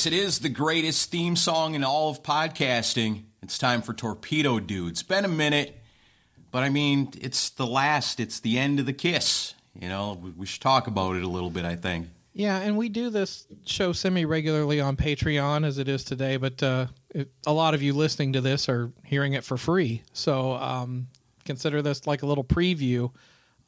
Yes, it is the greatest theme song in all of podcasting. It's time for Torpedo Dudes. Been a minute, but I mean, it's the last, it's the end of the kiss. You know, we- we should talk about it a little bit, I think. Yeah, and we do this show semi regularly on Patreon as it is today, but uh, it, a lot of you listening to this are hearing it for free. So um, consider this like a little preview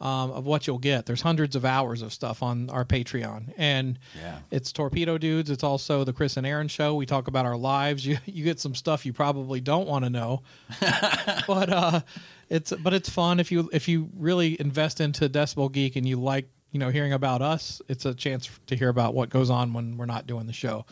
um, of what you'll get. There's hundreds of hours of stuff on our Patreon, and Yeah. it's Torpedo Dudes. It's also the Chris and Aaron show. We talk about our lives. You you get some stuff you probably don't want to know, but uh, it's but it's fun if you if you really invest into Decibel Geek and you like you know hearing about us. It's a chance to hear about what goes on when we're not doing the show.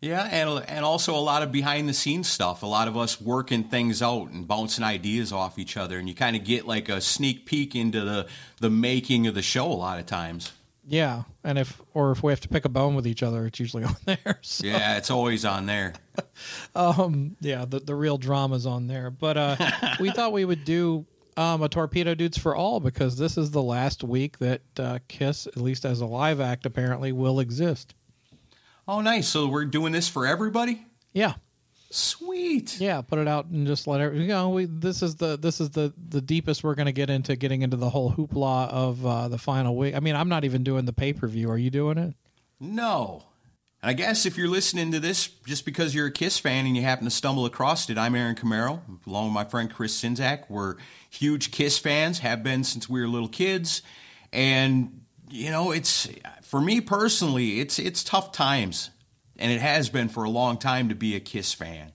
Yeah, and and also a lot of behind the scenes stuff. A lot of us working things out and bouncing ideas off each other, and you kind of get like a sneak peek into the the making of the show a lot of times. Yeah, and if or if we have to pick a bone with each other, it's usually on there. So, Yeah, it's always on there. yeah, the the real drama's on there. But uh, we thought we would do um, a torpedo dudes for all because this is the last week that uh, Kiss, at least as a live act, apparently will exist. Oh, nice. So we're doing this for everybody. Yeah, Sweet. yeah. Put it out and just let it. You know, we this is the this is the the deepest we're going to get into getting into the whole hoopla of uh, the final week. I mean, I'm not even doing the pay per view. Are you doing it? No. And I guess if you're listening to this just because you're a Kiss fan and you happen to stumble across it, I'm Aaron Camaro, along with my friend Chris Czynszak. We're huge Kiss fans, have been since we were little kids. And, you know, it's, for me personally, it's, it's tough times. And it has been for a long time to be a Kiss fan.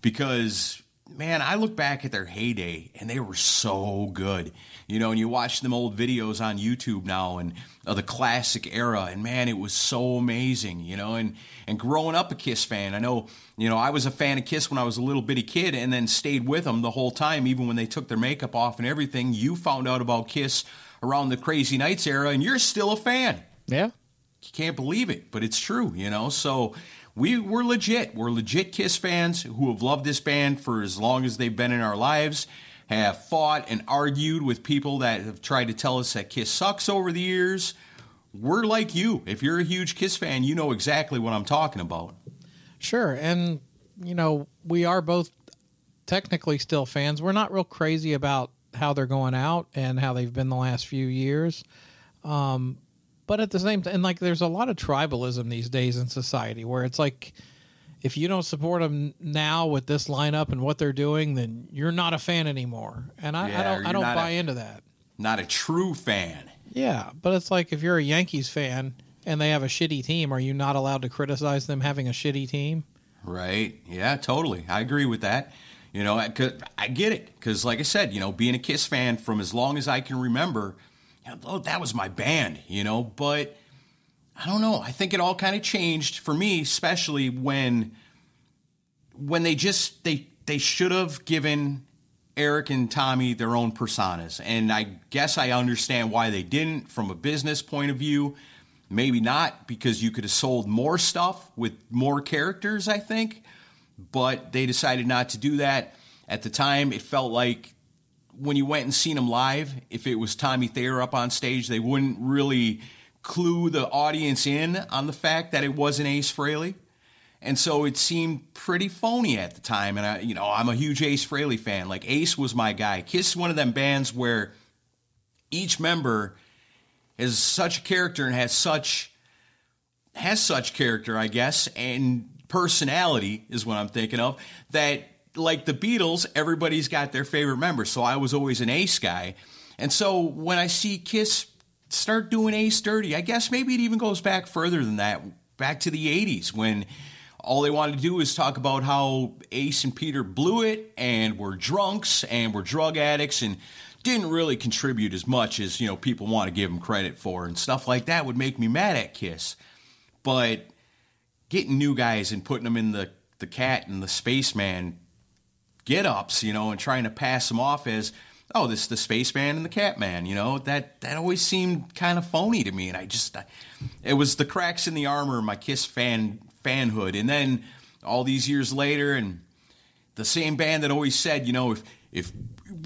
Because, man, I look back at their heyday and they were so good. You know, and you watch them old videos on YouTube now and of the classic era, and man, it was so amazing, you know. And and growing up a Kiss fan, I know, you know, I was a fan of Kiss when I was a little bitty kid, and then stayed with them the whole time, even when they took their makeup off and everything. You found out about Kiss around the Crazy Nights era, and you're still a fan Yeah. you can't believe it, but it's true, you know. So we we're legit. We're legit Kiss fans who have loved this band for as long as they've been in our lives. Have fought and argued with people that have tried to tell us that Kiss sucks over the years. We're like you. If you're a huge Kiss fan, you know exactly what I'm talking about. Sure, and you know we are both technically still fans. We're not real crazy about how they're going out and how they've been the last few years. Um, but at the same time, and like there's a lot of tribalism these days in society where it's like if you don't support them now with this lineup and what they're doing, then you're not a fan anymore. And I, Yeah, I don't, I don't buy a- into that. Not a true fan. Yeah, but it's like if you're a Yankees fan and they have a shitty team, are you not allowed to criticize them having a shitty team? Right. Yeah, totally. I agree with that. You know, I, I get it. Because, like I said, you know, being a Kiss fan from as long as I can remember, that was my band, you know, but I don't know. I think it all kind of changed for me, especially when when they just they they should have given Eric and Tommy their own personas. And I guess I understand why they didn't from a business point of view. Maybe not because you could have sold more stuff with more characters, I think. But they decided not to do that. At the time, it felt like when you went and seen them live, if it was Tommy Thayer up on stage, they wouldn't really clue the audience in on the fact that it wasn't Ace Frehley. And so it seemed pretty phony at the time. And I, you know, I'm a huge Ace Frehley fan. Like Ace was my guy. Kiss is one of them bands where each member is such a character and has such has such character, I guess, and personality is what I'm thinking of. That like the Beatles, everybody's got their favorite member. So I was always an Ace guy. And so when I see Kiss start doing Ace dirty, I guess maybe it even goes back further than that, back to the 80s when all they wanted to do is talk about how Ace and Peter blew it and were drunks and were drug addicts and didn't really contribute as much as, you know, people want to give them credit for and stuff like that would make me mad at Kiss. But getting new guys and putting them in the the cat and the spaceman get ups, you know, and trying to pass them off as, oh, this is the spaceman and the catman, you know, that that always seemed kind of phony to me, and I just, I, it was the cracks in the armor, my Kiss fan fanhood, and then all these years later, and the same band that always said, you know, if if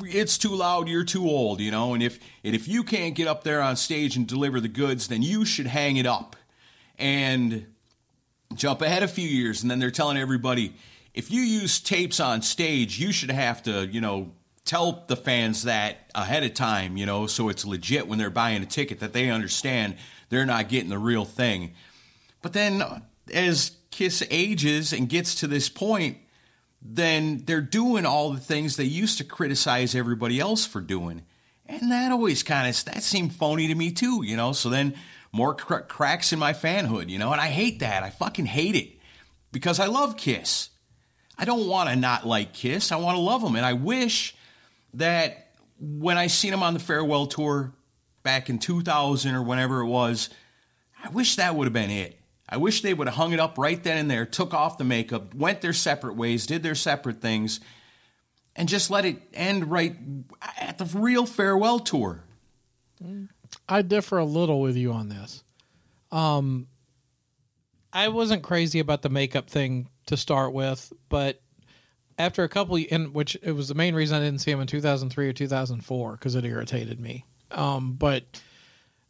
it's too loud, you're too old, you know, and if and if you can't get up there on stage and deliver the goods, then you should hang it up, and jump ahead a few years, and then they're telling everybody if you use tapes on stage, you should have to, you know, tell the fans that ahead of time, you know, so it's legit when they're buying a ticket that they understand they're not getting the real thing. But then uh, as Kiss ages and gets to this point, then they're doing all the things they used to criticize everybody else for doing. And that always kind of that seemed phony to me too, you know. So then more cr- cracks in my fanhood, you know, and I hate that. I fucking hate it because I love Kiss. I don't want to not like Kiss. I want to love them, and I wish that when I seen them on the farewell tour back in 2000 or whenever it was, I wish that would have been it. I wish they would have hung it up right then and there, took off the makeup, went their separate ways, did their separate things, and just let it end right at the real farewell tour. I differ a little with you on this. Um, I wasn't crazy about the makeup thing to start with, but after a couple, in which it was the main reason I didn't see him in 2003 or 2004 because it irritated me. Um, but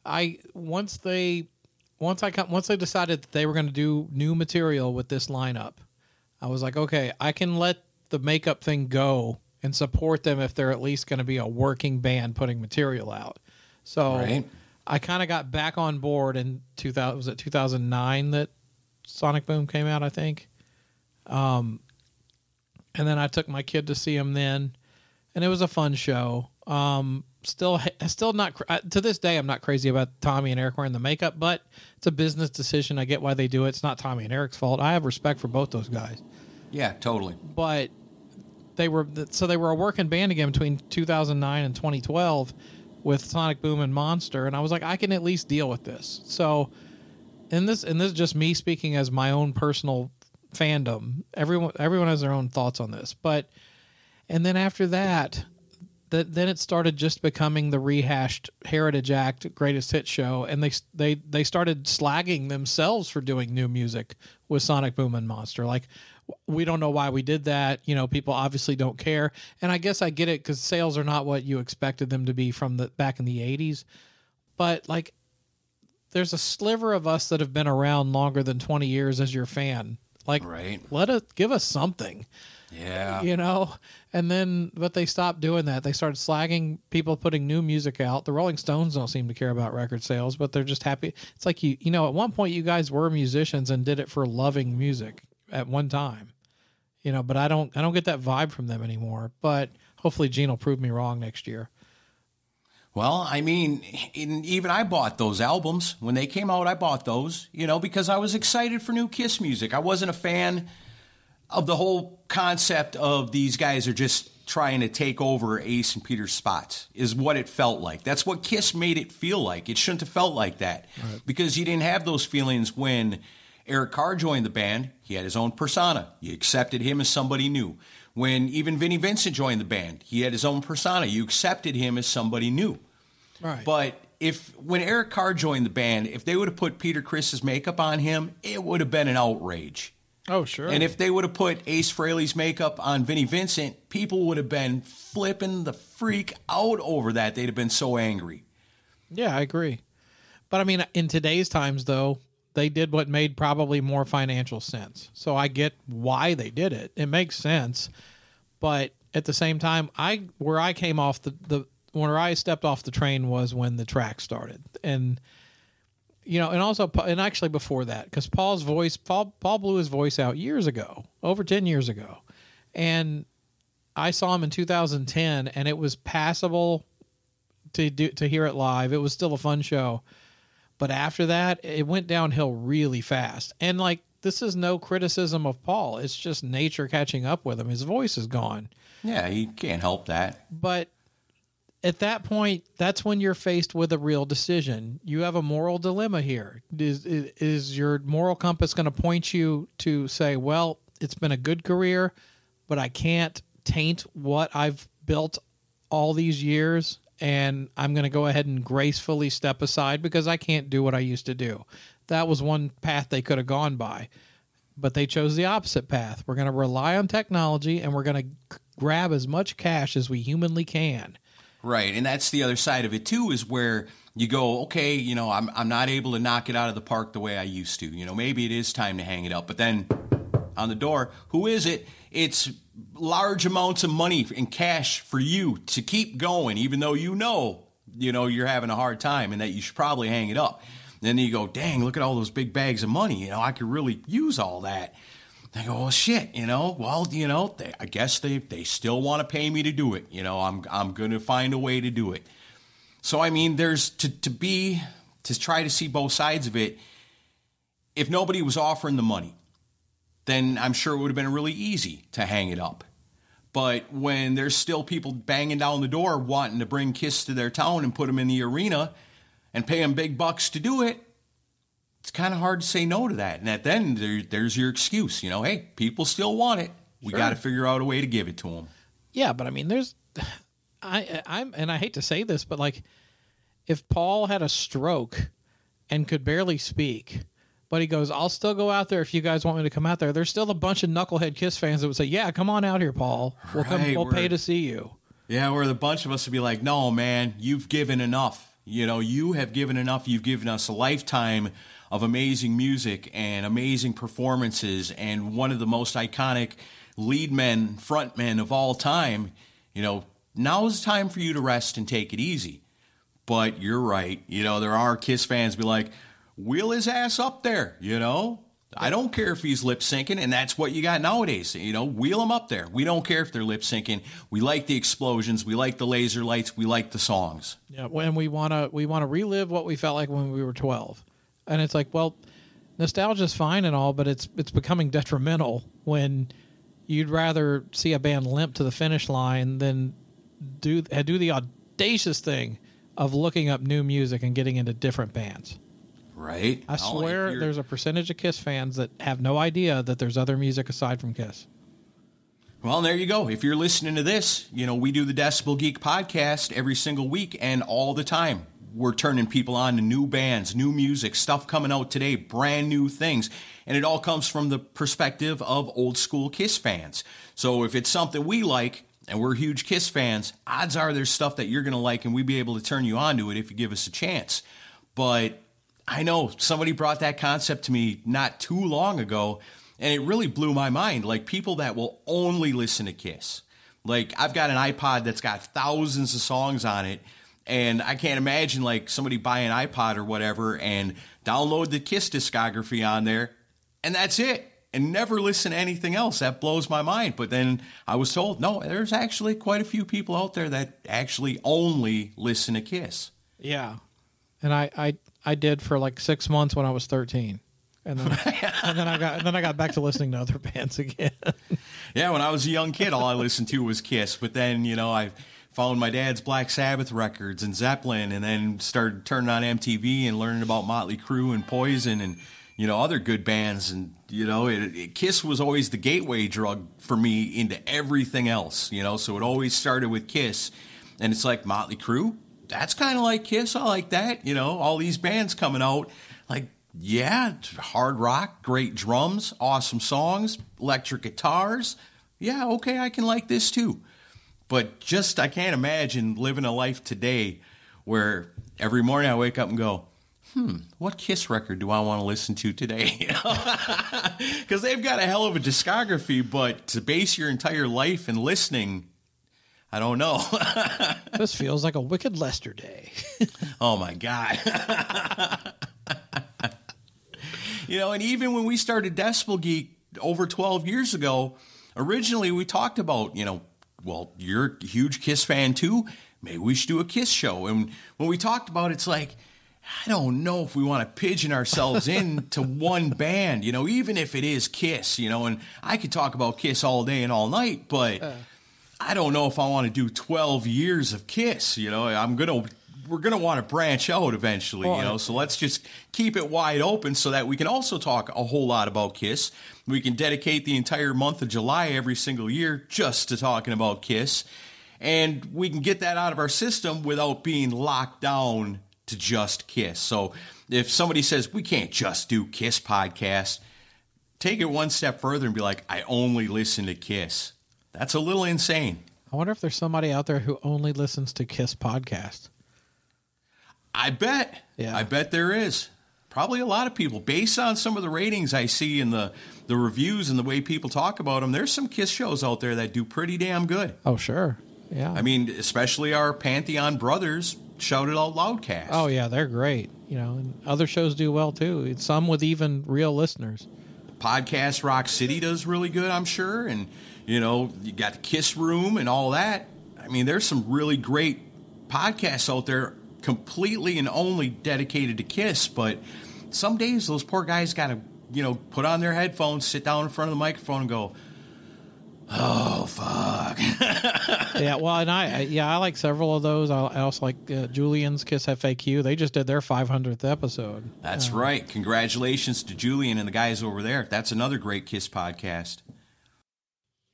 I once they once I once they decided that they were going to do new material with this lineup, I was like, okay, I can let the makeup thing go and support them if they're at least going to be a working band putting material out. So Right. I kind of got back on board in 2000 was it 2009 that Sonic Boom came out, I think. Um and then I took my kid to see him then and it was a fun show. Um still still not to this day I'm not crazy about Tommy and Eric wearing the makeup, but it's a business decision. I get why they do it. It's not Tommy and Eric's fault. I have respect for both those guys Yeah, totally. but they were so they were a working band again between 2009 and 2012 with Sonic Boom and Monster, and I was like, I can at least deal with this. So, and this and this is just me speaking as my own personal fandom. Everyone everyone has their own thoughts on this, but and then after that. That then it started just becoming the rehashed Heritage Act greatest hit show, and they they they started slagging themselves for doing new music with Sonic Boom and Monster. Like we don't know why we did that. You know, people obviously don't care, and I guess I get it because sales are not what you expected them to be from the back in the '80s. But like, there's a sliver of us that have been around longer than 20 years as your fan. Like, Right. let us give us something. Yeah. you know? And then but they stopped doing that. They started slagging people putting new music out. The rolling stones don't seem to care about record sales but they're just happy. It's like you you know at one point you guys were musicians and did it for loving music at one time. You know but i don't i don't get that vibe from them anymore. But hopefully gene will prove me wrong next year Well, I mean, in, even I bought those albums when they came out. I bought those, you know, because I was excited for new Kiss music. I wasn't a fan of the whole concept of these guys are just trying to take over Ace and Peter's spots. Is what it felt like. That's what Kiss made it feel like. It shouldn't have felt like that because you didn't have those feelings when Eric Carr joined the band. He had his own persona. You accepted him as somebody new. When even Vinnie Vincent joined the band, he had his own persona. You accepted him as somebody new. Right But if when Eric Carr joined the band, if they would have put Peter Criss's makeup on him, it would have been an outrage. oh sure And if they would have put Ace Frehley's makeup on Vinnie Vincent, people would have been flipping the freak out over that. They'd have been so angry. Yeah, I agree. But I mean, in today's times, though, they did what made probably more financial sense. So I get why they did it. It makes sense. But at the same time, I where I came off the the where I stepped off the train was when the track started, and you know, and also and actually before that, because Paul's voice, Paul Paul blew his voice out years ago, over ten years ago, and I saw him in 2010, and it was passable to do to hear it live. It was still a fun show, but after that, it went downhill really fast. And like this is no criticism of Paul; it's just nature catching up with him. His voice is gone. Yeah, he can't help that. But at that point, that's when you're faced with a real decision. You have a moral dilemma here. Is is, your moral compass going to point you to say, "Well, it's been a good career, but I can't taint what I've built all these years and I'm going to go ahead and gracefully step aside because I can't do what I used to do. That was one path they could have gone by, but they chose the opposite path. We're going to rely on technology and we're going to grab as much cash as we humanly can. Right, and that's the other side of it too is where you go, okay, you know, I'm I'm not able to knock it out of the park the way I used to. You know, maybe it is time to hang it up. But then on the door, who is it? It's large amounts of money in cash for you to keep going, even though you know, you know, you're having a hard time and that you should probably hang it up. And Then you go, dang, look at all those big bags of money. You know, I could really use all that. They go, well, shit, you know, well, you know, they, I guess they, they still want to pay me to do it. You know, I'm, I'm going to find a way to do it. So, I mean, there's to, to be, to try to see both sides of it. If nobody was offering the money, then I'm sure it would have been really easy to hang it up. But when there's still people banging down the door wanting to bring Kiss to their town and put them in the arena and pay them big bucks to do it, it's kind of hard to say no to that. And at then there, there's your excuse, you know, hey, people still want it. We Sure. got to figure out a way to give it to them. Yeah, but I mean, there's, I, I'm, and I hate to say this, but like, if Paul had a stroke and could barely speak, but he goes, I'll still go out there if you guys want me to come out there. There's still a bunch of knucklehead Kiss fans that would say, Yeah, come on out here, Paul. We'll come. We'll pay to see you. Yeah, where the bunch of us would be like, no, man, you've given enough. You know, you have given enough. You've given us a lifetime of amazing music and amazing performances and one of the most iconic lead men, front men of all time. You know, now is the time for you to rest and take it easy. But you're right. You know, there are Kiss fans be like, wheel his ass up there, you know? I don't care if he's lip syncing, and that's what you got nowadays. You know, wheel them up there. We don't care if they're lip syncing. We like the explosions. We like the laser lights. We like the songs. Yeah, when we want to we want to relive what we felt like when we were 12. And it's like, well, nostalgia's fine and all, but it's it's becoming detrimental when you'd rather see a band limp to the finish line than do do the audacious thing of looking up new music and getting into different bands. Right? I swear there's a percentage of Kiss fans that have no idea that there's other music aside from Kiss. Well, there you go. If you're listening to this, you know, we do the Decibel Geek podcast every single week and all the time. We're turning people on to new bands, new music, stuff coming out today, brand new things. And it all comes from the perspective of old school Kiss fans. So if it's something we like and we're huge Kiss fans, odds are there's stuff that you're going to like and we'd be able to turn you on to it if you give us a chance. But I know somebody brought that concept to me not too long ago, and it really blew my mind. Like people that will only listen to Kiss. Like I've got an iPod that's got thousands of songs on it, and I can't imagine like somebody buy an iPod or whatever and download the Kiss discography on there, and that's it. And never listen to anything else. That blows my mind. But then I was told, no, there's actually quite a few people out there that actually only listen to Kiss. Yeah. And I, I, I did for like six months when I was 13. And then, and then I got, and then I got back to listening to other bands again. Yeah, when I was a young kid, all I listened to was Kiss. But then, you know, I found my dad's Black Sabbath records and Zeppelin, and then started turning on MTV and learning about Motley Crue and Poison and you know other good bands. And you know, it, it, Kiss was always the gateway drug for me into everything else. You know, so it always started with Kiss, and it's like Motley Crue. That's kind of like Kiss. I like that. You know, all these bands coming out, like yeah, hard rock, great drums, awesome songs, electric guitars. Yeah, okay, I can like this too. But just, I can't imagine living a life today where every morning I wake up and go, hmm, what Kiss record do I want to listen to today? Because they've got a hell of a discography, but to base your entire life in listening, I don't know. This feels like a Wicked Lester day. oh my God. you know, and even when we started Decibel Geek over 12 years ago, originally we talked about, you know, well, you're a huge Kiss fan too. Maybe we should do a Kiss show. And when we talked about it, it's like, I don't know if we want to pigeon ourselves into one band, you know, even if it is Kiss, you know, and I could talk about Kiss all day and all night, but uh. I don't know if I want to do 12 years of Kiss, you know. I'm going to we're going to want to branch out eventually, you know. So let's just keep it wide open so that we can also talk a whole lot about Kiss. We can dedicate the entire month of July every single year just to talking about Kiss. And we can get that out of our system without being locked down to just Kiss. So if somebody says we can't just do Kiss podcast, take it one step further and be like, I only listen to Kiss. That's a little insane. I wonder if there's somebody out there who only listens to Kiss podcast. I bet. Yeah. I bet there is. Probably a lot of people. Based on some of the ratings I see in the, the reviews and the way people talk about them, there's some Kiss shows out there that do pretty damn good. Oh, sure. Yeah. I mean, especially our Pantheon brothers, Shout It Out Loudcast. oh, yeah, they're great. You know, and other shows do well too. Some with even real listeners. Podcast Rock City does really good, I'm sure. And, you know, you got the Kiss Room and all that. I mean, there's some really great podcasts out there completely and only dedicated to Kiss. But some days those poor guys got to, you know, put on their headphones, sit down in front of the microphone and go, oh, fuck. yeah, well, and I, yeah, I like several of those. I, also like uh, Julian's Kiss FAQ. They just did their 500th episode. That's right. Congratulations to Julian and the guys over there. That's another great Kiss podcast.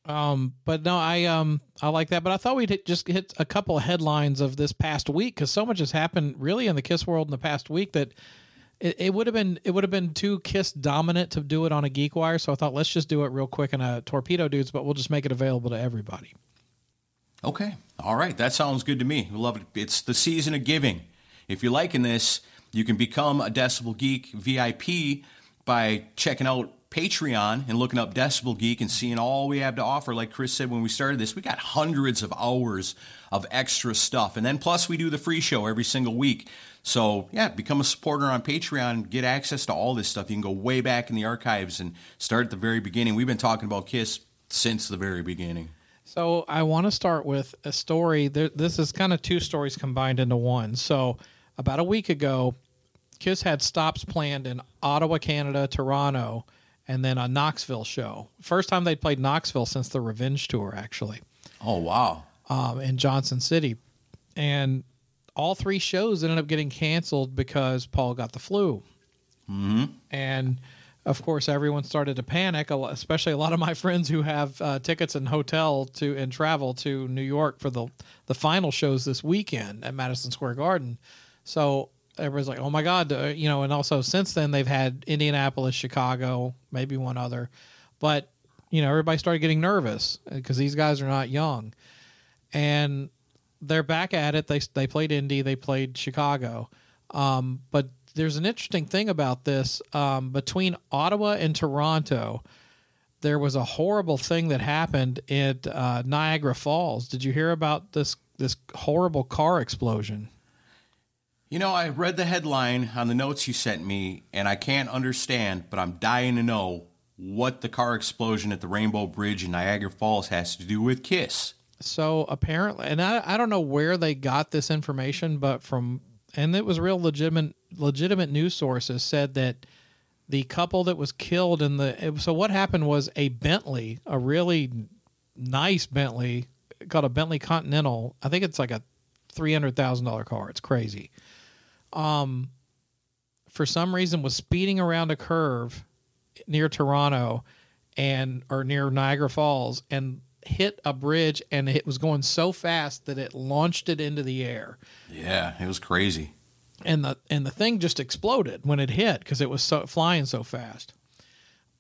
Um, but no, I um I like that. But I thought we'd hit, just hit a couple of headlines of this past week because so much has happened really in the Kiss world in the past week that it, it would have been it would have been too Kiss dominant to do it on a Geek Wire. So I thought let's just do it real quick in a Torpedo Dudes, but we'll just make it available to everybody. Okay. All right. That sounds good to me. We love it. It's the season of giving. If you're liking this, you can become a Decibel Geek VIP by checking out Patreon and looking up Decibel Geek and seeing all we have to offer. Like Chris said when we started this, we got hundreds of hours of extra stuff. And then plus we do the free show every single week. So yeah, become a supporter on Patreon, get access to all this stuff. You can go way back in the archives and start at the very beginning. We've been talking about Kiss since the very beginning. So I want to start with a story. This is kind of two stories combined into one. So about a week ago, Kiss had stops planned in Ottawa, Canada, Toronto, and then a Knoxville show. First time they'd played Knoxville since the Revenge tour, actually, Oh wow. um, in Johnson City, and all three shows ended up getting canceled because Paul got the flu. Mm-hmm. And of course, everyone started to panic, especially a lot of my friends who have uh, tickets and hotel to and travel to New York for the the final shows this weekend at Madison Square Garden. So everyone's like, "Oh my God!" uh, You know, and also since then they've had Indianapolis, Chicago, maybe one other, but you know everybody started getting nervous because these guys are not young, and they're back at it. They they played Indy, they played Chicago, um, but there's an interesting thing about this um, between Ottawa and Toronto. There was a horrible thing that happened at uh, Niagara Falls. Did you hear about this this horrible car explosion? You know, I read the headline on the notes you sent me, and I can't understand, but I'm dying to know what the car explosion at the Rainbow Bridge in Niagara Falls has to do with Kiss. So apparently, and I, I don't know where they got this information, but from and it was real legitimate legitimate news sources said that the couple that was killed in the so what happened was a Bentley, a really nice Bentley called a Bentley Continental. I think it's like a three hundred thousand dollar car. It's crazy. Um, for some reason, was speeding around a curve near Toronto and or near Niagara Falls and hit a bridge and it was going so fast that it launched it into the air Yeah, it was crazy. and the and the thing just exploded when it hit because it was so flying so fast.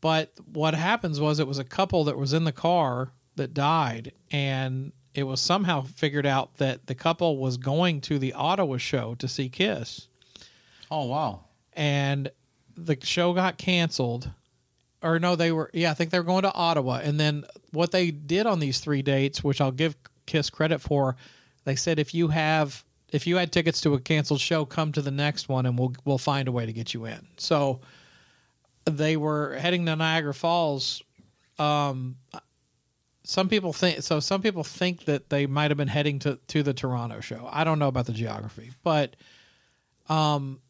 But what happens was it was a couple that was in the car that died, and it was somehow figured out that the couple was going to the Ottawa show to see Kiss. Oh wow. and the show got canceled. Or no, they were yeah, I think they were going to Ottawa. And then what they did on these three dates, which I'll give Kiss credit for, they said if you have if you had tickets to a canceled show, come to the next one and we'll we'll find a way to get you in. So they were heading to Niagara Falls. Um, some people think so. Some people think that they might have been heading to to the Toronto show. I don't know about the geography, but um,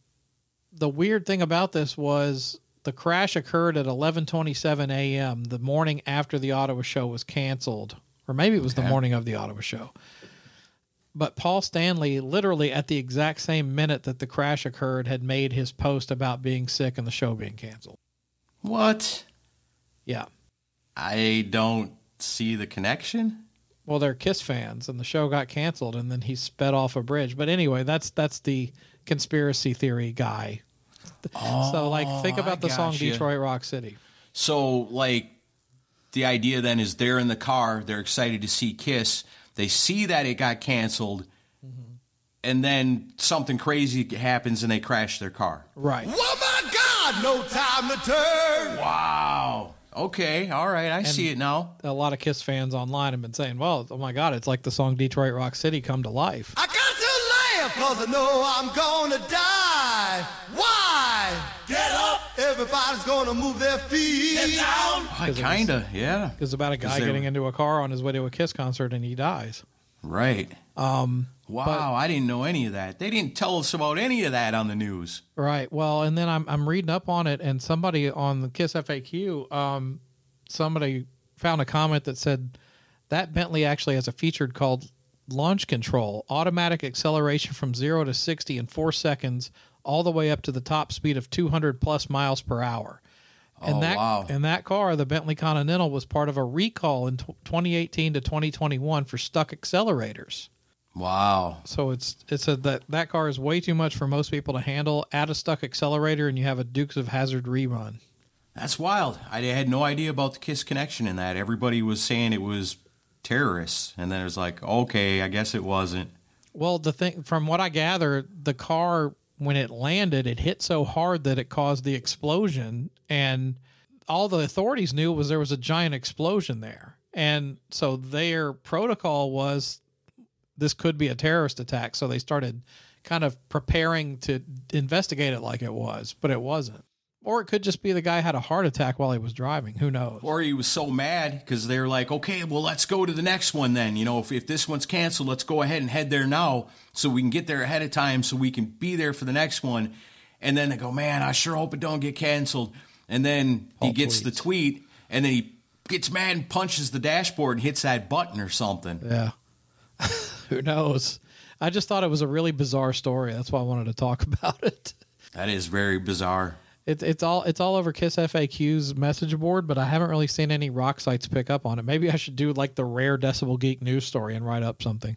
the weird thing about this was the crash occurred at 11:27 a.m. the morning after the Ottawa show was canceled, or maybe it was the morning of the Ottawa show. But Paul Stanley, literally at the exact same minute that the crash occurred, had made his post about being sick and the show being canceled. What? Yeah. I don't see the connection. Well, they're Kiss fans, and the show got canceled, and then he sped off a bridge. But anyway, that's that's the conspiracy theory guy. so, like, oh, think Oh, I about the song gotcha. "Detroit Rock City." So, like, the idea then is they're in the car, they're excited to see Kiss. They see that it got canceled, mm-hmm. and then something crazy happens and they crash their car. Right. Oh my God, no time to turn. Wow. Okay. All right. I see it now. A lot of Kiss fans online have been saying, "Well, oh my God, it's like the song "Detroit Rock City" come to life." I got to laugh cause I know I'm gonna die. Why? Get up. Everybody's gonna move their feet. Get down. I kind of, yeah. It's about a guy they- getting into a car on his way to a Kiss concert and he dies. Right. Um, Wow. I didn't know any of that. They didn't tell us about any of that on the news. Right. Well, and then I'm I'm reading up on it, and somebody on the Kiss FAQ, um, somebody found a comment that said that Bentley actually has a feature called launch control, automatic acceleration from zero to sixty in four seconds, all the way up to the top speed of 200 plus miles per hour. And Oh, that wow. and that car, the Bentley Continental, was part of a recall in tw 2018 to 2021 for stuck accelerators. Wow. So it's it said that that car is way too much for most people to handle. Add a stuck accelerator, and you have a Dukes of Hazzard rerun. That's wild. I had no idea about the Kiss connection in that. Everybody was saying it was terrorists, and then it was like, okay, I guess it wasn't. Well, the thing from what I gather, the car when it landed, it hit so hard that it caused the explosion, and all the authorities knew was there was a giant explosion there, and so their protocol was this could be a terrorist attack. So they started kind of preparing to investigate it like it was, but it wasn't. Or it could just be the guy had a heart attack while he was driving. Who knows? Or he was so mad because they're like, okay, well, let's go to the next one then. You know, if, if this one's canceled, let's go ahead and head there now so we can get there ahead of time so we can be there for the next one. And then they go, man, I sure hope it don't get canceled. And then he All gets the tweet and then he gets mad and punches the dashboard and hits that button or something. Yeah. Who knows? I just thought it was a really bizarre story. That's why I wanted to talk about it. That is very bizarre. It's it's all it's all over Kiss FAQ's message board, but I haven't really seen any rock sites pick up on it. Maybe I should do like the rare Decibel Geek news story and write up something.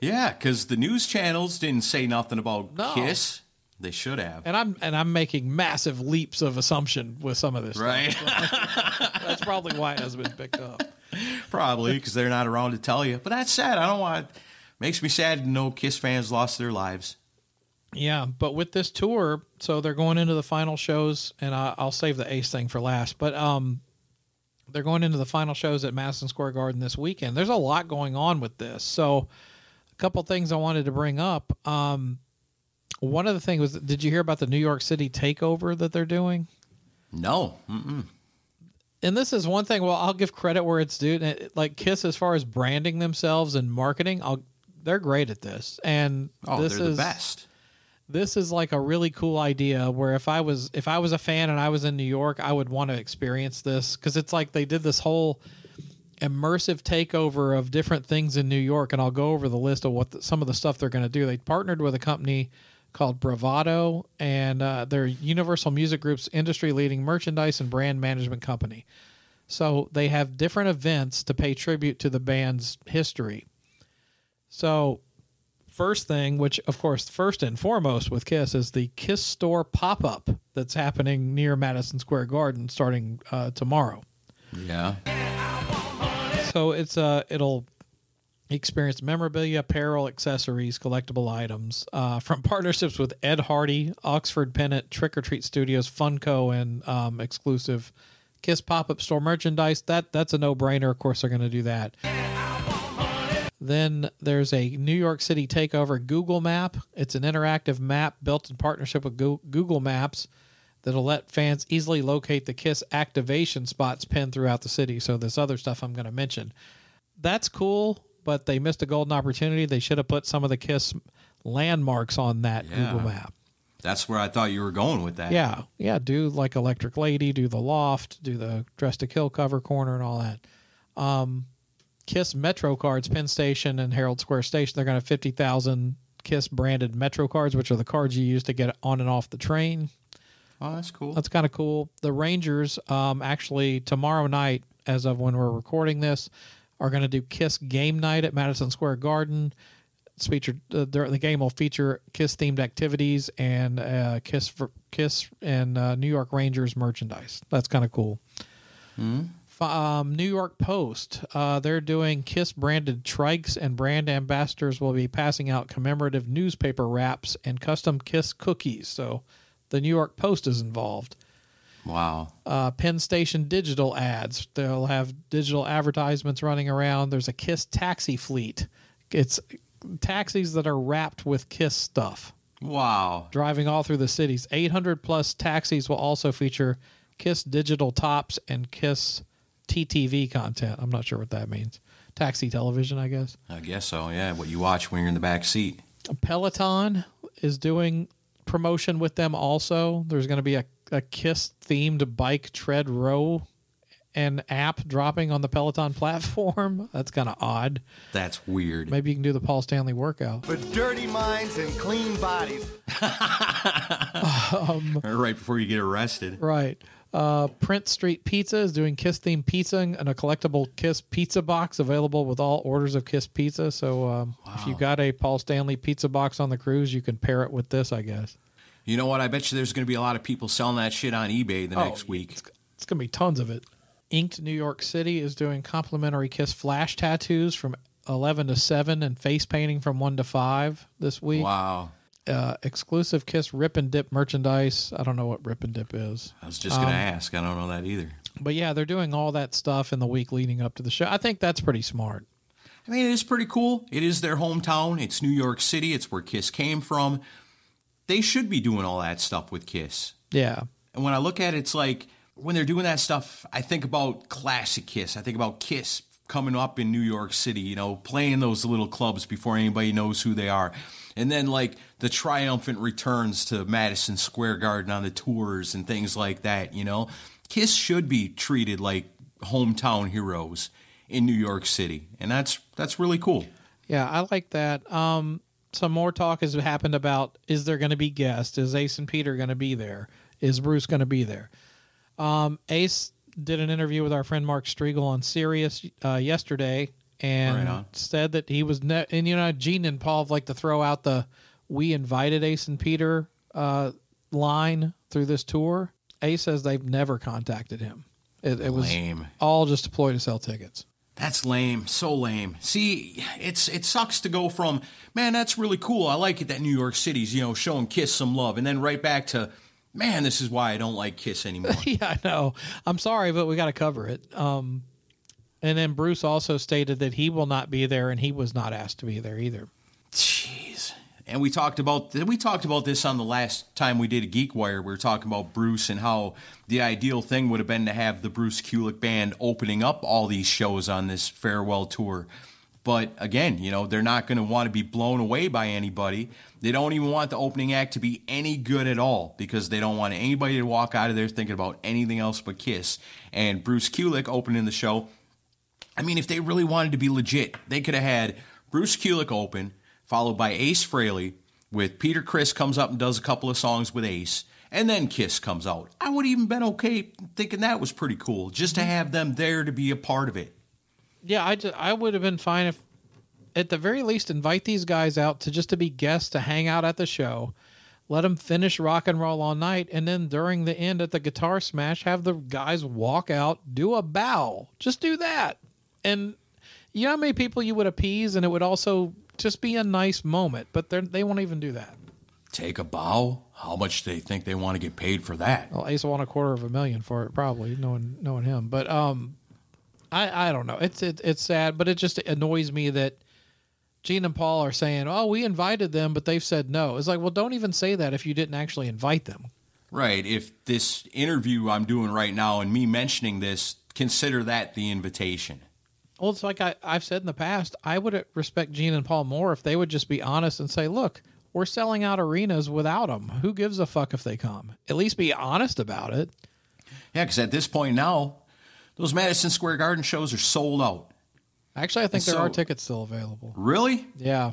Yeah, because the news channels didn't say nothing about No. Kiss. They should have. And I'm and I'm making massive leaps of assumption with some of this. stuff. Right? That's probably why it hasn't been picked up. Probably because they're not around to tell you. But that's sad. I don't want. Makes me sad to know Kiss fans lost their lives. Yeah, but with this tour, so they're going into the final shows, and I, I'll save the Ace thing for last. But um, they're going into the final shows at Madison Square Garden this weekend. There's a lot going on with this, so a couple things I wanted to bring up. Um, one of the things was, did you hear about the New York City takeover that they're doing? No. Mm-mm. And this is one thing. Well, I'll give credit where it's due. It- Like Kiss, as far as branding themselves and marketing, I'll, they're great at this. And Oh, this they're is the best. this is like a really cool idea. Where if I was if I was a fan and I was in New York, I would want to experience this because it's like they did this whole immersive takeover of different things in New York. And I'll go over the list of what the, some of the stuff they're going to do. They partnered with a company called Bravado, and uh, they're Universal Music Group's industry leading merchandise and brand management company. So they have different events to pay tribute to the band's history. So, first thing, which of course, first and foremost with Kiss, is the Kiss Store pop up that's happening near Madison Square Garden starting uh, tomorrow. Yeah. So it's uh it'll experienced memorabilia, apparel, accessories, collectible items uh, from partnerships with Ed Hardy, Oxford Pennant, Trick or Treat Studios, Funko, and um, exclusive Kiss pop up store merchandise. That that's a no brainer. Of course, they're going to do that. Then there's a New York City takeover Google Map. It's an interactive map built in partnership with Google Maps that'll let fans easily locate the Kiss activation spots pinned throughout the city. So this other stuff I'm going to mention. That's cool, but they missed a golden opportunity. They should have put some of the Kiss landmarks on that Yeah. Google Map. That's where I thought you were going with that. Yeah, yeah. Do like Electric Lady, do the Loft, do the Dressed to Kill cover corner, and all that. Um, Kiss Metro cards, Penn Station and Herald Square Station. They're going to have fifty thousand Kiss branded Metro cards, which are the cards you use to get on and off the train. Oh, that's cool. That's kind of cool. The Rangers, um, actually tomorrow night, as of when we're recording this, are going to do Kiss game night at Madison Square Garden. It's featured. Uh, the game will feature Kiss themed activities and uh, Kiss for Kiss and uh, New York Rangers merchandise. That's kind of cool. F- Um, New York Post, uh, they're doing Kiss branded trikes, and brand ambassadors will be passing out commemorative newspaper wraps and custom Kiss cookies. So the New York Post is involved wow. uh, Penn Station digital ads. They'll have digital advertisements running around. There's a Kiss taxi fleet. It's taxis that are wrapped with Kiss stuff, Wow. driving all through the cities. 800 plus taxis will also feature Kiss digital tops and Kiss TTV content. I'm not sure what that means. Taxi television, I guess. I guess so. Yeah, what you watch when you're in the back seat. Peloton is doing promotion with them also. There's going to be a, a Kiss themed bike tread row and app dropping on the Peloton platform. That's kind of odd. That's weird. Maybe you can do the Paul Stanley workout. For dirty minds and clean bodies. right before you get arrested. Right. Uh, Prince Street Pizza is doing Kiss themed pizza and a collectible Kiss pizza box available with all orders of Kiss pizza. So um, if you got a Paul Stanley pizza box on the cruise, you can pair it with this, I guess. You know what? I bet you there's going to be a lot of people selling that shit on eBay the Oh, next week. It's, it's going to be tons of it. Inked New York City is doing complimentary Kiss flash tattoos from 11 to 7 and face painting from 1 to 5 this week. Wow. Uh, exclusive Kiss Rip and Dip merchandise. I don't know what Rip and Dip is. I was just going to ask. I don't know that either. But yeah, they're doing all that stuff in the week leading up to the show. I think that's pretty smart. I mean, it is pretty cool. It is their hometown. It's New York City. It's where Kiss came from. They should be doing all that stuff with Kiss. Yeah. And when I look at it, it's like when they're doing that stuff, I think about classic Kiss. I think about Kiss coming up in New York City, you know, playing those little clubs before anybody knows who they are. And then like the triumphant returns to Madison Square Garden on the tours and things like that, you know. Kiss should be treated like hometown heroes in New York City. And that's that's really cool. Yeah, I like that. Um, some more talk has happened about is there going to be guests? Is Ace and Peter going to be there? Is Bruce going to be there? Um, Ace did an interview with our friend Mark Strigl on Sirius uh, yesterday and Right said that he was, ne- and you know, Gene and Paul like to throw out the "we invited Ace and Peter" uh, line through this tour. Ace says they've never contacted him. It, it was all just a ploy to sell tickets. That's lame, so lame. See, it's it sucks to go from man, that's really cool. I like it that New York City's you know showing Kiss some love, and then right back to man, this is why I don't like Kiss anymore. yeah, I know. I'm sorry, but we got to cover it. Um, and then Bruce also stated that he will not be there, and he was not asked to be there either. Jeez. And we talked about we talked about this on the last time we did a Geek Wire. We were talking about Bruce and how the ideal thing would have been to have the Bruce Kulick band opening up all these shows on this farewell tour. But again, you know, they're not going to want to be blown away by anybody. They don't even want the opening act to be any good at all because they don't want anybody to walk out of there thinking about anything else but Kiss. And Bruce Kulick opening the show I mean, if they really wanted to be legit, they could have had Bruce Kulick open, followed by Ace Frehley, with Peter Criss comes up and does a couple of songs with Ace, and then Kiss comes out. I would even been okay thinking that was pretty cool, just to have them there to be a part of it. Yeah, I, just, I would have been fine if, at the very least, invite these guys out to just to be guests to hang out at the show. Let them finish rock and roll all night, and then during the end at the guitar smash, have the guys walk out, do a bow. Just do that, and You know how many people you would appease, and it would also just be a nice moment, but they they won't even do that. Take a bow. How much do they think they want to get paid for that? Well, Ace will want a quarter of a million for it, probably knowing knowing him. But um, I I don't know. It's it, it's sad, but it just annoys me that Gene and Paul are saying, "Oh, we invited them, but they've said no." It's like, well, don't even say that if you didn't actually invite them. Right. If this interview I'm doing right now and me mentioning this, consider that the invitation. Well, it's like I, I've said in the past, I would respect Gene and Paul more if they would just be honest and say, look, we're selling out arenas without them. Who gives a fuck if they come? At least be honest about it. Yeah, because at this point now, those Madison Square Garden shows are sold out. Actually, I think And there are tickets still available. Really? Yeah.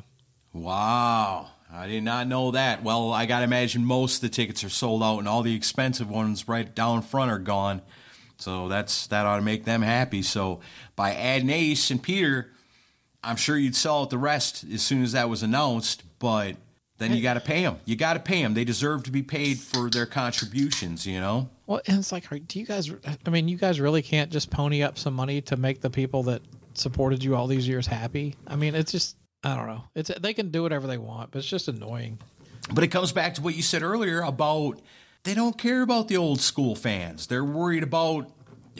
Wow. I did not know that. Well, I got to imagine most of the tickets are sold out and all the expensive ones right down front are gone. So that's that ought to make them happy. So by adding Ace and Peter, I'm sure you'd sell out the rest as soon as that was announced, but then you got to pay them. You got to pay them. They deserve to be paid for their contributions, you know? Well, and it's like, do you guys? I mean, you guys really can't just pony up some money to make the people that supported you all these years happy. I mean, it's just, I don't know. It's they can do whatever they want, but it's just annoying. But it comes back to what you said earlier about they don't care about the old school fans. They're worried about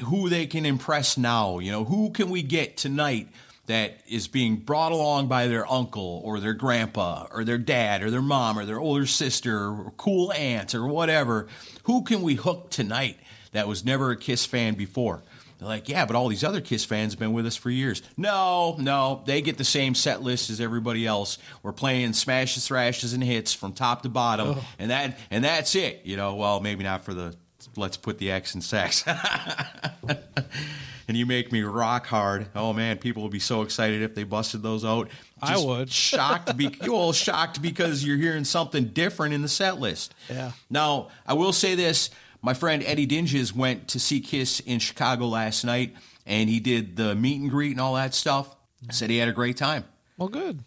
who they can impress now. You know, who can we get tonight that is being brought along by their uncle or their grandpa or their dad or their mom or their older sister or cool aunt or whatever? Who can we hook tonight that was never a Kiss fan before? They're like, yeah, but all these other Kiss fans have been with us for years. No, no, they get the same set list as everybody else. We're playing smashes, thrashes, and hits from top to bottom, and that and that's it. You know, well, maybe not for the let's put the X in sex. and you make me rock hard. Oh man, people would be so excited if they busted those out. I would. shocked be well shocked because you're hearing something different in the set list. Yeah. Now I will say this: my friend Eddie Dinges went to see Kiss in Chicago last night, and he did the meet and greet and all that stuff. Said he had a great time. Well, good.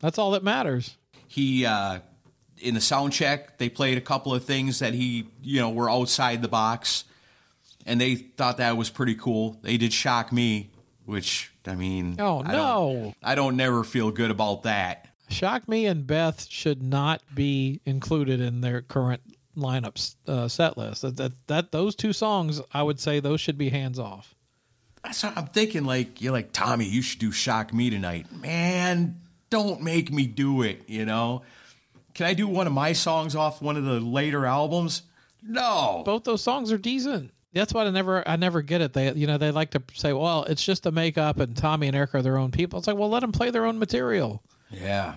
That's all that matters. He uh, in the sound check they played a couple of things that he you know were outside the box, and they thought that was pretty cool. They did shock me, which I mean, Oh, I no. don't, I don't never feel good about that. Shock Me and Beth should not be included in their current lineups uh, set list. That, that that those two songs, I would say those should be hands off. That's what I'm thinking. Like you're like Tommy, you should do shock me tonight, man. Don't make me do it. You know. Can I do one of my songs off one of the later albums? No. Both those songs are decent. That's why I never I never get it. They you know they like to say, well, it's just a makeup and Tommy and Eric are their own people. It's like, well, let them play their own material. Yeah.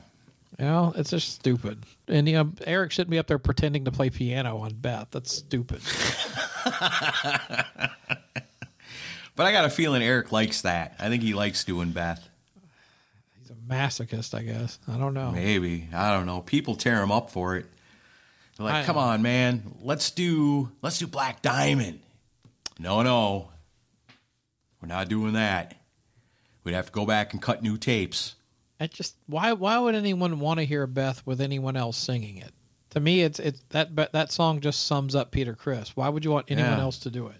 Know, it's just stupid. And you know, Eric shouldn't be up there pretending to play piano on Beth. That's stupid. But I got a feeling Eric likes that. I think he likes doing Beth. He's a masochist, I guess. I don't know. Maybe. I don't know. People tear him up for it. They're like, I- come on, man. Let's do let's do Black Diamond. No, no. We're not doing that. We'd have to go back and cut new tapes. It just why why would anyone want to hear Beth with anyone else singing it? To me, it's it's that but that song just sums up Peter Criss. Why would you want anyone Yeah. else to do it?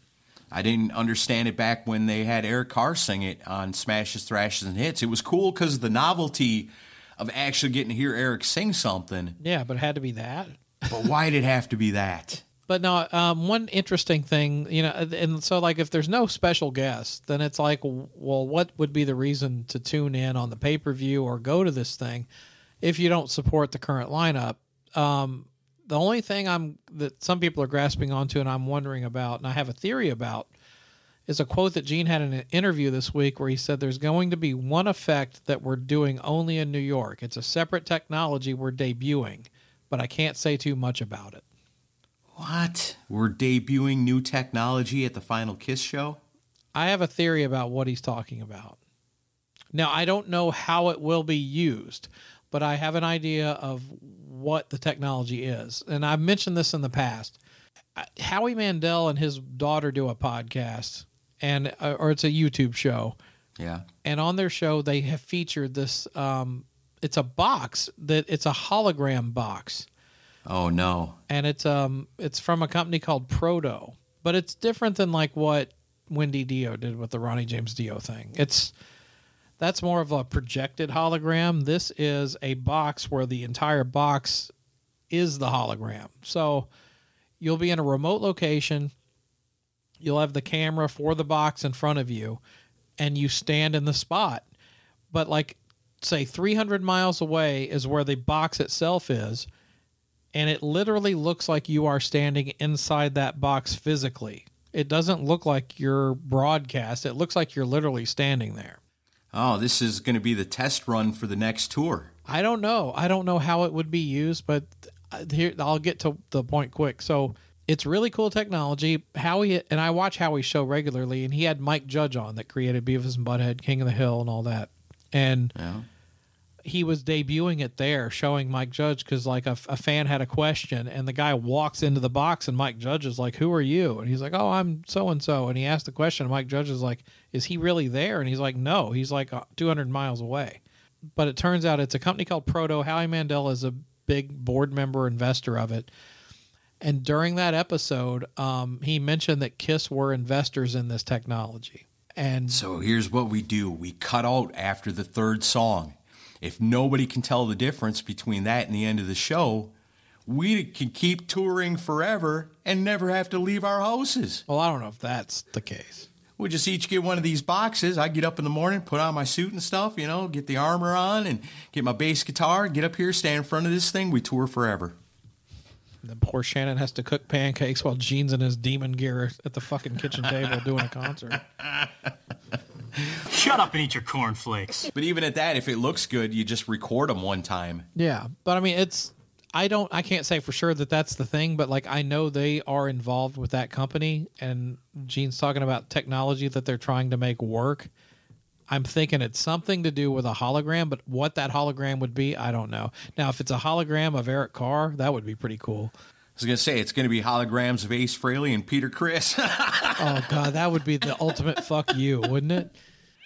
I didn't understand it back when they had Eric Carr sing it on Smashes, Thrashes, and Hits. It was cool because of the novelty of actually getting to hear Eric sing something. Yeah, but it had to be that. But why did it have to be that? But no, um, one interesting thing, you know, and so like if there's no special guest, then it's like, well, what would be the reason to tune in on the pay per view or go to this thing if you don't support the current lineup? Um, the only thing I'm that some people are grasping onto and I'm wondering about, and I have a theory about, is a quote that Gene had in an interview this week where he said there's going to be one effect that we're doing only in New York. It's a separate technology we're debuting, but I can't say too much about it. What? We're debuting new technology at the Final Kiss show? I have a theory about what he's talking about. Now, I don't know how it will be used, but I have an idea of what the technology is. And I've mentioned this in the past. Howie Mandel and his daughter do a podcast, and uh, or it's a YouTube show. Yeah. And on their show, they have featured this. Um, it's a box that it's a hologram box Oh no. and it's um it's from a company called Proto, but it's different than like what Wendy Dio did with the Ronnie James Dio thing. It's That's more of a projected hologram. This is a box where the entire box is the hologram. So you'll be in a remote location. You'll have the camera for the box in front of you, and you stand in the spot. But, like, say 300 miles away is where the box itself is. And it literally looks like you are standing inside that box physically. It doesn't look like you're broadcast. It looks like you're literally standing there. Oh, this is going to be the test run for the next tour. I don't know. I don't know how it would be used, but uh, here I'll get to the point quick. So it's really cool technology. Howie and I watch Howie's show regularly, and he had Mike Judge on that created Beavis and Butthead, King of the Hill, and all that. And Yeah. He was debuting it there, showing Mike Judge because like a, a fan had a question, and the guy walks into the box, and Mike Judge is like, "Who are you?" And he's like, "Oh, I'm so and so." And he asked the question, and Mike Judge is like, "Is he really there?" And he's like, "No, he's like uh, 200 miles away." But it turns out it's a company called Proto. Howie Mandel is a big board member investor of it. And during that episode, um, he mentioned that Kiss were investors in this technology. And So here's what we do we cut out after the third song. If nobody can tell the difference between that and the end of the show, we can keep touring forever and never have to leave our houses. well, I don't know if that's the case. We just each get one of these boxes. I get up in the morning, put on my suit and stuff, you know, get the armor on and get my bass guitar, get up here, stand in front of this thing. We tour forever. Then poor Shannon has to cook pancakes while Gene's in his demon gear at the fucking kitchen table doing a concert. Shut up and eat your cornflakes. But even at that, if it looks good, you just record them one time. Yeah, but I mean, it's I don't I can't say for sure that that's the thing, but like I know they are involved with that company, and Gene's talking about technology that they're trying to make work. I'm thinking it's something to do with a hologram, but what that hologram would be, I don't know. Now, if it's a hologram of Eric Carr, that would be pretty cool. I was going to say, it's going to be holograms of Ace Frehley and Peter Criss. Oh god, that would be the ultimate fuck you, wouldn't it?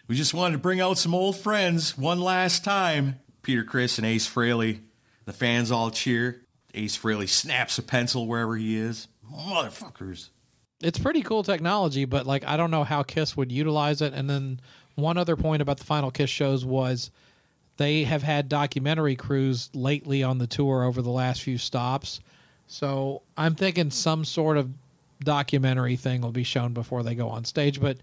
we just wanted to bring out some old friends one last time. Peter Criss and Ace Frehley. The fans all cheer. Ace Frehley snaps a pencil wherever he is. Motherfuckers. it's pretty cool technology, but like I don't know how Kiss would utilize it. And then one other point about the final Kiss shows was they have had documentary crews lately on the tour over the last few stops. So I'm thinking some sort of documentary thing will be shown before they go on stage. But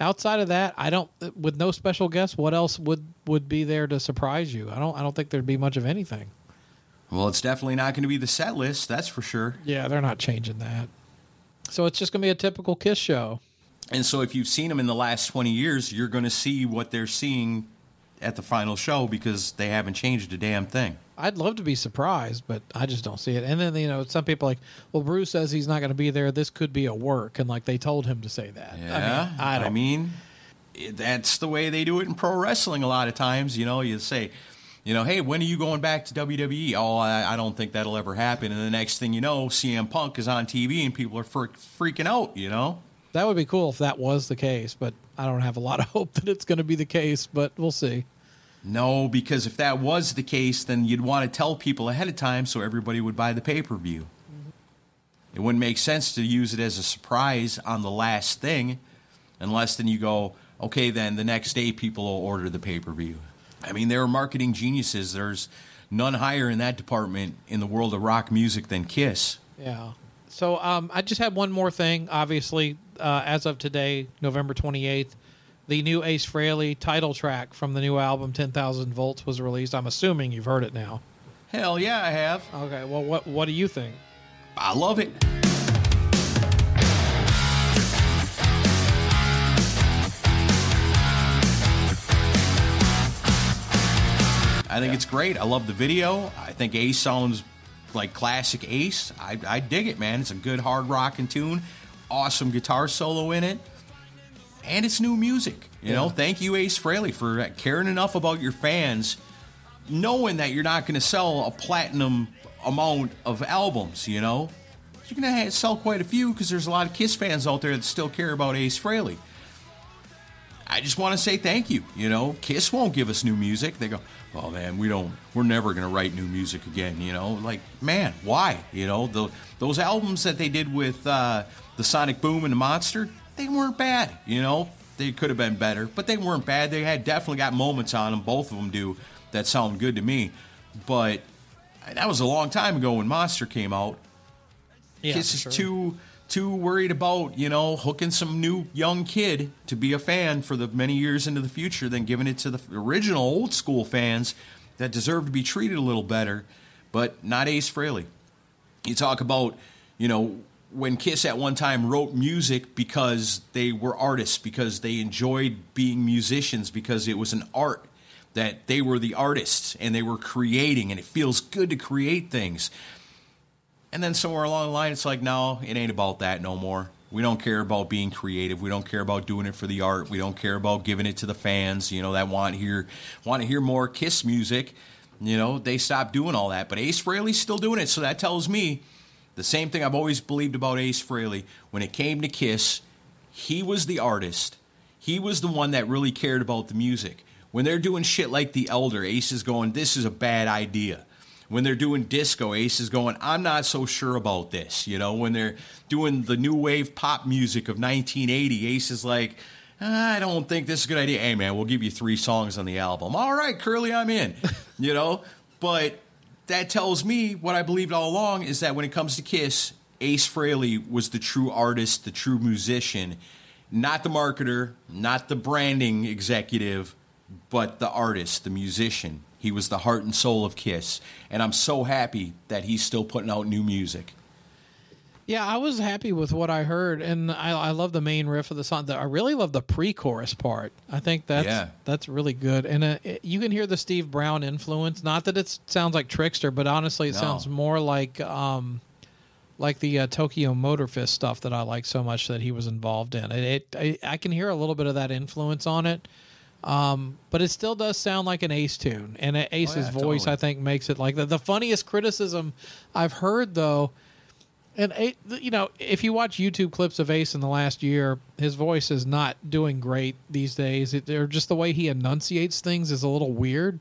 outside of that, I don't with no special guests, what else would would be there to surprise you? I don't I don't think there'd be much of anything. Well, it's definitely not going to be the set list, that's for sure. Yeah, they're not changing that. So it's just gonna be a typical Kiss show. And so if you've seen them in the last 20 years, you're going to see what they're seeing at the final show because they haven't changed a damn thing. I'd love to be surprised, but I just don't see it. And then you know, some people are like, well, Bruce says he's not going to be there. This could be a work, and like they told him to say that. Yeah, I mean, I don't. mean, that's the way they do it in pro wrestling. A lot of times, you know, you say, you know, hey, when are you going back to WWE? Oh, I, I don't think that'll ever happen. And the next thing you know, CM Punk is on TV and people are fre- freaking out. You know, that would be cool if that was the case, but I don't have a lot of hope that it's going to be the case. But we'll see. no, because if that was the case, then you'd want to tell people ahead of time so everybody would buy the pay per view. It wouldn't make sense to use it as a surprise on the last thing, unless then you go, okay, then the next day people will order the pay per view. I mean, there are marketing geniuses. There's none higher in that department in the world of rock music than Kiss. Yeah. So um, I just had one more thing. Obviously, uh, as of today, November 28th, the new Ace Frehley title track from the new album 10,000 Volts was released. I'm assuming you've heard it now. Hell yeah, I have. Okay. Well, what what do you think? I love it. I think it's great. I love the video. I think Ace sounds like classic Ace. I, I dig it, man. It's a good hard rocking tune. Awesome guitar solo in it. And it's new music. You know, thank you, Ace Frehley, for caring enough about your fans, knowing that you're not going to sell a platinum amount of albums, you know? You're going to sell quite a few because there's a lot of Kiss fans out there that still care about Ace Frehley. I just want to say thank you. You know, Kiss won't give us new music. They go, oh man, we don't, we're never going to write new music again. You know, like, man, why? You know, the, those albums that they did with uh, the Sonic Boom and the Monster, they weren't bad. You know, They could have been better, but they weren't bad. They had definitely got moments on them. Both of them do that sound good to me. But that was a long time ago when Monster came out. Yeah, Kiss is sure. too too worried about you know hooking some new young kid to be a fan for the many years into the future than giving it to the original old school fans that deserve to be treated a little better, but not Ace Frehley. You talk about you know when Kiss at one time wrote music because they were artists because they enjoyed being musicians because it was an art that they were the artists and they were creating and it feels good to create things. And then somewhere along the line, it's like, no, it ain't about that no more. We don't care about being creative. We don't care about doing it for the art. We don't care about giving it to the fans, you know, that want hear want to hear more Kiss music. You know, they stopped doing all that. But Ace Frehley's still doing it, so that tells me the same thing I've always believed about Ace Frehley. When it came to Kiss, he was the artist. He was the one that really cared about the music. When they're doing shit like The Elder, Ace is going, this is a bad idea. When they're doing disco, Ace is going, I'm not so sure about this. You know, when they're doing the new wave pop music of 1980, Ace is like, I don't think this is a good idea. Hey, man, we'll give you three songs on the album. All right, Curly, I'm in. you know, but that tells me what I believed all along is that when it comes to Kiss, Ace Frehley was the true artist, the true musician, not the marketer, not the branding executive, but the artist, the musician. He was the heart and soul of Kiss, and I'm so happy that he's still putting out new music. Yeah, I was happy with what I heard, and I, I love the main riff of the song. I really love the pre-chorus part. I think that's Yeah. that's really good, and uh, it, you can hear the Steve Brown influence. Not that it sounds like Trixter, but honestly, it No. sounds more like um, like the uh, Tokyo Motor Fist stuff that I like so much that he was involved in. It, it I, I can hear a little bit of that influence on it. Um, but it still does sound like an Ace tune, and Ace's Oh, yeah, voice, totally. I think, makes it like the, the funniest criticism I've heard though. And you know, if you watch YouTube clips of Ace in the last year, his voice is not doing great these days. It, or just the way he enunciates things is a little weird.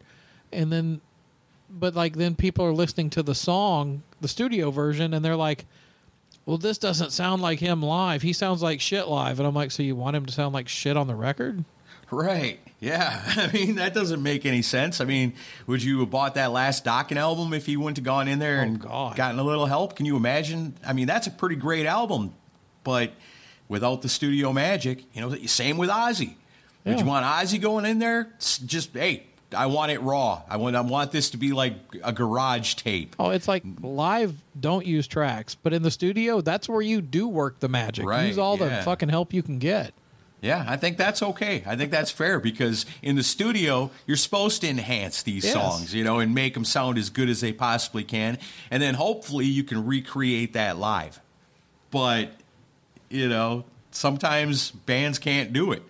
And then, but like then people are listening to the song, the studio version, and they're like, "Well, this doesn't sound like him live. He sounds like shit live." And I'm like, "So you want him to sound like shit on the record?" Right. Yeah. I mean, that doesn't make any sense. I mean, would you have bought that last Dokken album if he wouldn't have gone in there oh, and God. gotten a little help? Can you imagine? I mean, that's a pretty great album, but without the studio magic, you know, same with Ozzy. Would you want Ozzy going in there? Just, hey, I want it raw. I want, I want this to be like a garage tape. Oh, it's like live. Don't use tracks, but in the studio, that's where you do work the magic. Right, Use all the fucking help you can get. Yeah, I think that's okay. I think that's fair because in the studio, you're supposed to enhance these Yes. songs, you know, and make them sound as good as they possibly can. And then hopefully you can recreate that live. But, you know, sometimes bands can't do it.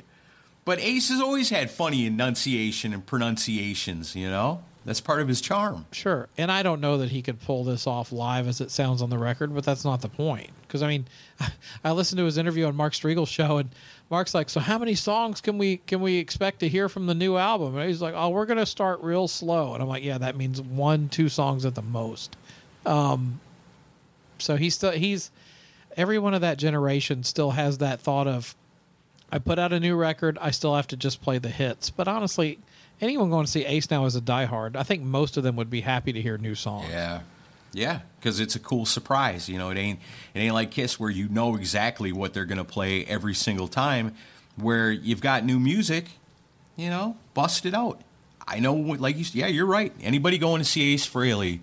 But Ace has always had funny enunciation and pronunciations, you know? That's part of his charm. Sure. And I don't know that he could pull this off live as it sounds on the record, but that's not the point. Because, I mean, I listened to his interview on Mark Strigl's show, and Mark's like, So, how many songs can we can we expect to hear from the new album? And he's like, Oh, we're to start real slow. And I'm like, Yeah, that means one, two songs at the most. Um, so he's still, he's, everyone of that generation still has that thought of, I put out a new record, I still have to just play the hits. But honestly, anyone going to see Ace now is a diehard. I think most of them would be happy to hear new songs. Yeah. Yeah, because it's a cool surprise. You know, it ain't it ain't like Kiss where you know exactly what they're gonna play every single time. Where you've got new music, you know, bust it out. I know, like you, yeah, you're right. Anybody going to see Ace Frehley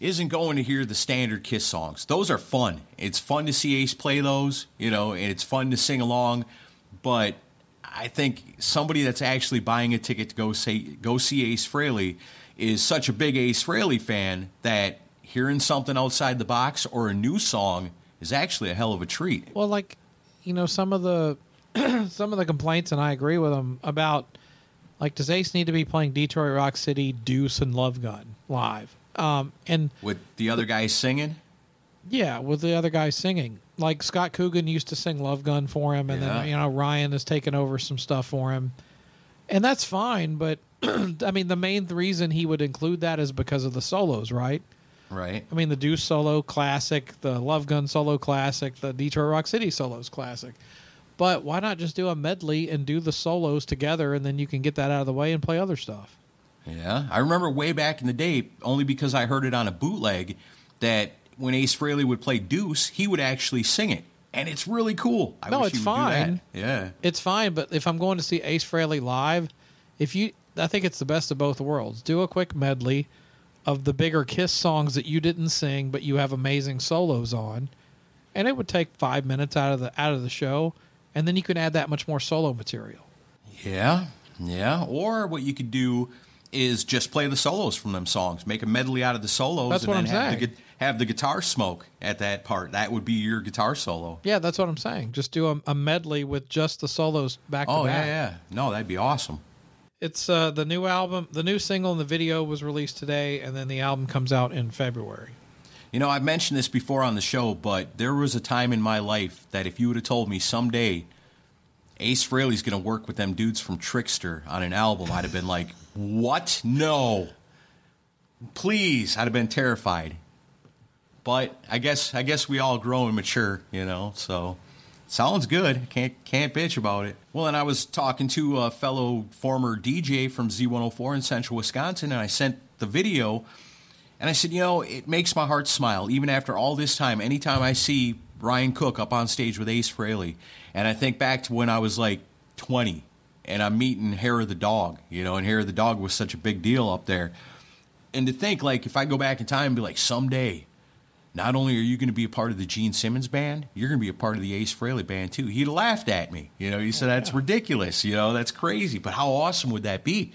isn't going to hear the standard Kiss songs. Those are fun. It's fun to see Ace play those, you know, and it's fun to sing along. But I think somebody that's actually buying a ticket to go say go see Ace Frehley is such a big Ace Frehley fan that hearing something outside the box or a new song is actually a hell of a treat. Well, like, you know, some of the some of the complaints, and I agree with them about, like, does Ace need to be playing Detroit Rock City, Deuce, and Love Gun live? Um, and With the other guys singing, yeah, with the other guys singing. Like Scott Coogan used to sing Love Gun for him, and Yeah. then you know Ryan has taken over some stuff for him, and that's fine. But I mean, the main reason he would include that is because of the solos, right? right? I mean, the Deuce solo classic, the Love Gun solo classic, the Detroit Rock City solos classic. But why not just do a medley and do the solos together, and then you can get that out of the way and play other stuff. Yeah, I remember way back in the day, only because I heard it on a bootleg, that when Ace Frehley would play Deuce, he would actually sing it, and it's really cool. I No, it's he would do fine. Yeah, It's fine, but if I'm going to see Ace Frehley live, if you, I think it's the best of both worlds. Do a quick medley of the bigger Kiss songs that you didn't sing, but you have amazing solos on, and it would take five minutes out of the out of the show, and then you can add that much more solo material. yeah, yeah. Or what you could do is just play the solos from them songs, make a medley out of the solos, That's and what then I'm have the, have the guitar smoke at that part. That would be your guitar solo. Yeah, that's what I'm saying. Just do a, a medley with just the solos back Oh to yeah, back. yeah. No, that'd be awesome. It's uh, the new album, the new single and the video was released today, and then the album comes out in February. You know, I've mentioned this before on the show, but there was a time in my life that if you would have told me someday Ace Frehley's going to work with them dudes from Trixter on an album, I'd have been like, "What? No, please!" I'd have been terrified. But I guess I guess we all grow and mature, you know. So sounds good. Can't can't bitch about it. Well, and I was talking to a fellow former DJ from Z104 in Central Wisconsin, and I sent the video. And I said, you know, it makes my heart smile, even after all this time. Anytime I see Ryan Cook up on stage with Ace Frehley, and I think back to when I was like 20, and I'm meeting Hair of the Dog, you know, and Hair of the Dog was such a big deal up there. And to think, like, if I go back in time and be like, someday, not only are you going to be a part of the Gene Simmons band, you're going to be a part of the Ace Frehley band too. He'd laughed at me. You know, he said, that's ridiculous. You know, that's crazy. But how awesome would that be?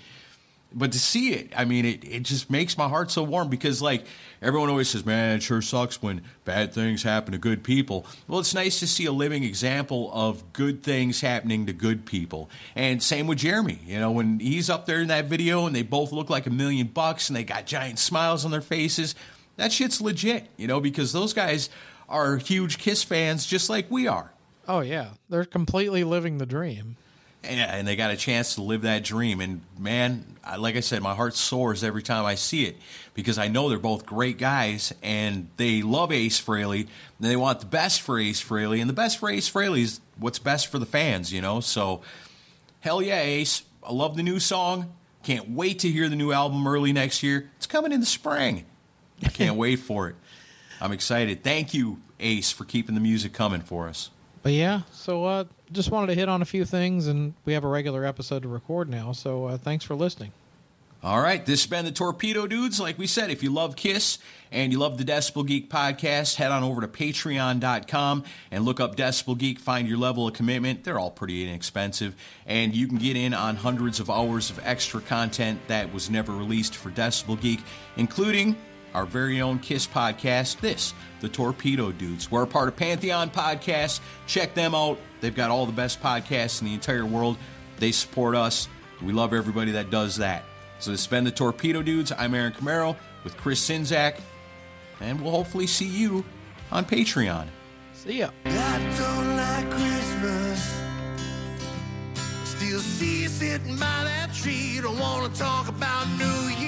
but to see it, I mean, it, it just makes my heart so warm because, like, everyone always says, man, it sure sucks when bad things happen to good people. Well, it's nice to see a living example of good things happening to good people. And same with Jeremy. You know, when he's up there in that video and they both look like a million bucks and they got giant smiles on their faces, that shit's legit, you know, because those guys are huge Kiss fans just like we are. Oh yeah, they're completely living the dream. and, and they got a chance to live that dream. And man, I, like I said, my heart soars every time I see it because I know they're both great guys and they love Ace Frehley. And they want the best for Ace Frehley, and the best for Ace Frehley is what's best for the fans, you know. So, hell yeah, Ace! I love the new song. Can't wait to hear the new album early next year. It's coming in the spring. I can't wait for it. I'm excited. Thank you, Ace, for keeping the music coming for us. But yeah, so uh, just wanted to hit on a few things, and we have a regular episode to record now. So uh, thanks for listening. All right, this has been the Torpedo Dudes. Like we said, if you love Kiss and you love the Decibel Geek podcast, head on over to patreon.com and look up Decibel Geek, find your level of commitment. They're all pretty inexpensive, and you can get in on hundreds of hours of extra content that was never released for Decibel Geek, including our very own Kiss podcast, this, the Torpedo Dudes. We're a part of Pantheon Podcasts. Check them out. They've got all the best podcasts in the entire world. They support us. We love everybody that does that. So this has been the Torpedo Dudes. I'm Aaron Camaro with Chris Czynszak, and we'll hopefully see you on Patreon. See ya. I don't like Christmas. Still see you sitting by that tree. Don't wanna talk about New Year.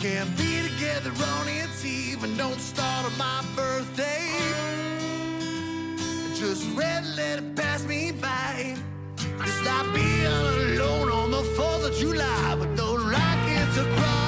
Can't be together on its eve and don't start on my birthday. Just red let it pass me by. It's like being alone on the 4th of July with no rockets across